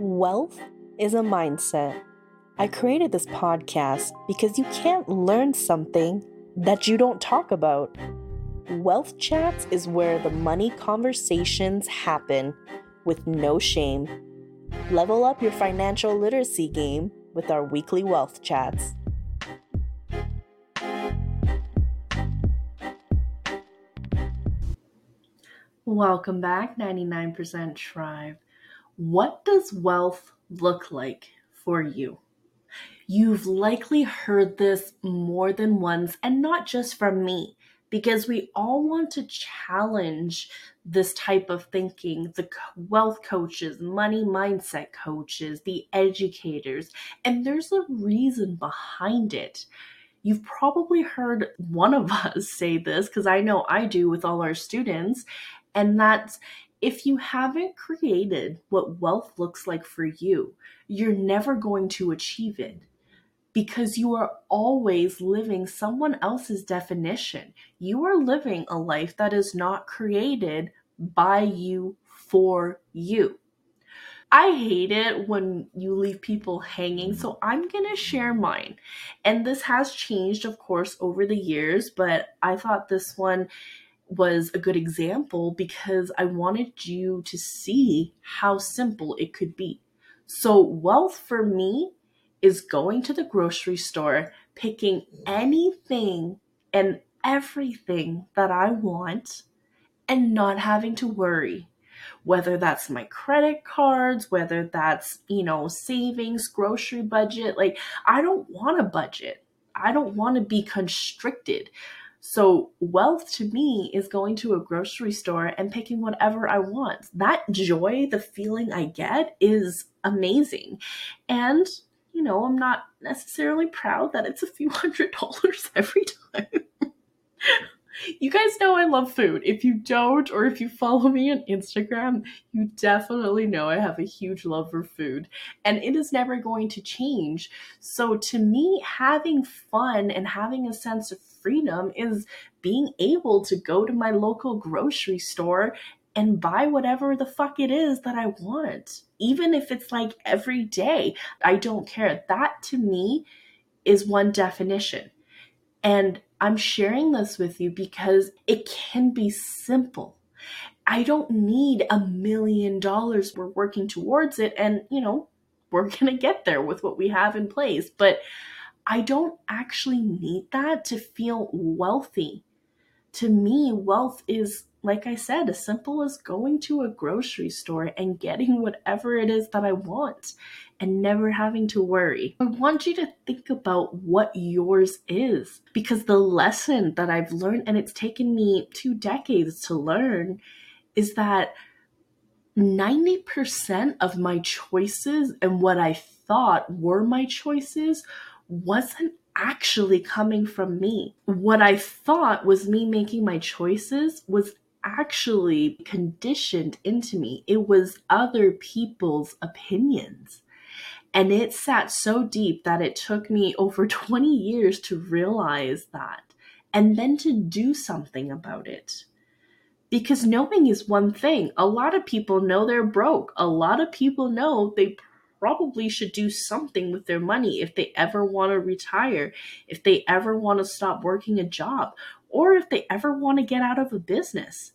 Wealth is a mindset. I created this podcast because you can't learn something that you don't talk about. Wealth Chats is where the money conversations happen with no shame. Level up your financial literacy game with our weekly Wealth Chats. Welcome back, 99% Tribe. What does wealth look like for you? You've likely heard this more than once, and not just from me, because we all want to challenge this type of thinking the wealth coaches, money mindset coaches, the educators, and there's a reason behind it. You've probably heard one of us say this because I know I do with all our students, and that's if you haven't created what wealth looks like for you, you're never going to achieve it because you are always living someone else's definition. You are living a life that is not created by you for you. I hate it when you leave people hanging, so I'm gonna share mine. And this has changed, of course, over the years, but I thought this one was a good example because I wanted you to see how simple it could be. So, wealth for me is going to the grocery store, picking anything and everything that I want, and not having to worry. Whether that's my credit cards, whether that's, you know, savings, grocery budget, like I don't want a budget. I don't want to be constricted. So, wealth to me is going to a grocery store and picking whatever I want. That joy, the feeling I get is amazing. And, you know, I'm not necessarily proud that it's a few hundred dollars every time. You guys know I love food. If you don't, or if you follow me on Instagram, you definitely know I have a huge love for food, and it is never going to change. So, to me, having fun and having a sense of freedom is being able to go to my local grocery store and buy whatever the fuck it is that I want. Even if it's like every day, I don't care. That to me is one definition. And I'm sharing this with you because it can be simple. I don't need a million dollars. We're working towards it, and you know, we're going to get there with what we have in place. But I don't actually need that to feel wealthy. To me, wealth is, like I said, as simple as going to a grocery store and getting whatever it is that I want and never having to worry. I want you to think about what yours is because the lesson that I've learned, and it's taken me two decades to learn, is that 90% of my choices and what I thought were my choices wasn't actually coming from me. What I thought was me making my choices was actually conditioned into me. It was other people's opinions. And it sat so deep that it took me over 20 years to realize that and then to do something about it. Because knowing is one thing. A lot of people know they're broke. A lot of people know they probably should do something with their money if they ever want to retire, if they ever want to stop working a job, or if they ever want to get out of a business.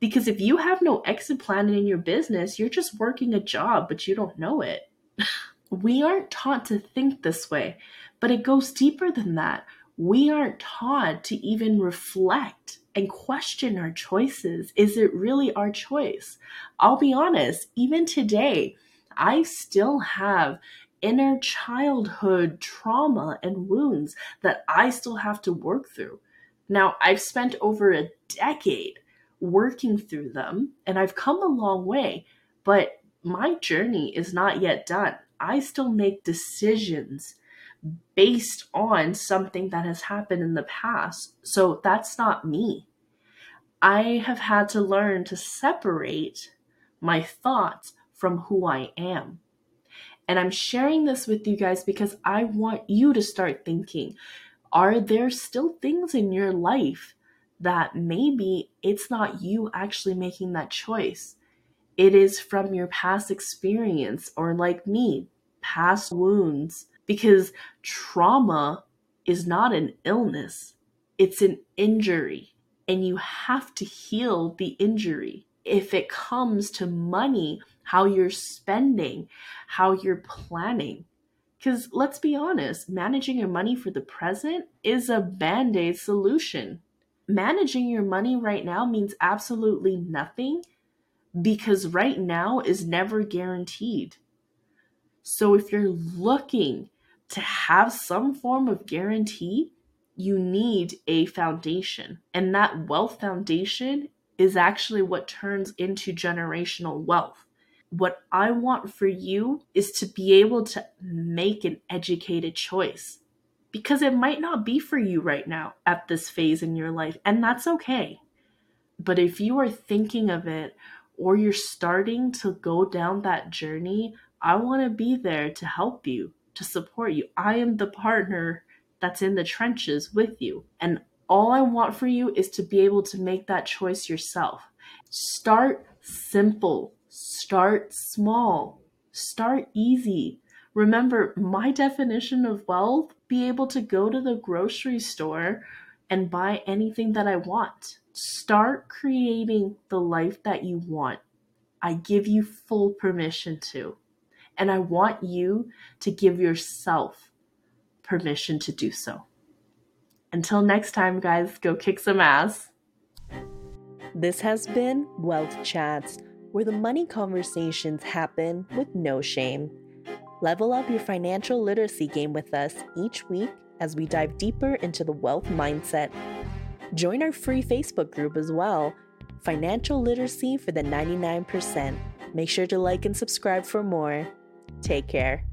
Because if you have no exit plan in your business, you're just working a job, but you don't know it. We aren't taught to think this way, but it goes deeper than that. We aren't taught to even reflect and question our choices. Is it really our choice? I'll be honest, even today, I still have inner childhood trauma and wounds that I still have to work through. Now, I've spent over a decade working through them and I've come a long way, but my journey is not yet done. I still make decisions based on something that has happened in the past. So that's not me. I have had to learn to separate my thoughts from who I am. And I'm sharing this with you guys because I want you to start thinking are there still things in your life that maybe it's not you actually making that choice? it is from your past experience or, like me, past wounds. Because trauma is not an illness, it's an injury, and you have to heal the injury. If it comes to money, how you're spending, how you're planning, because let's be honest, managing your money for the present is a band aid solution. Managing your money right now means absolutely nothing because right now is never guaranteed. So if you're looking to have some form of guarantee, you need a foundation. And that wealth foundation is actually what turns into generational wealth. What I want for you is to be able to make an educated choice because it might not be for you right now at this phase in your life, and that's okay. But if you are thinking of it or you're starting to go down that journey, I want to be there to help you, to support you. I am the partner that's in the trenches with you. And all I want for you is to be able to make that choice yourself. Start simple, start small, start easy. Remember, my definition of wealth be able to go to the grocery store and buy anything that I want. Start creating the life that you want. I give you full permission to. And I want you to give yourself permission to do so. Until next time, guys, go kick some ass. This has been Wealth Chats, where the money conversations happen with no shame. Level up your financial literacy game with us each week as we dive deeper into the wealth mindset Join our free Facebook group as well Financial Literacy for the 99%. Make sure to like and subscribe for more. Take care.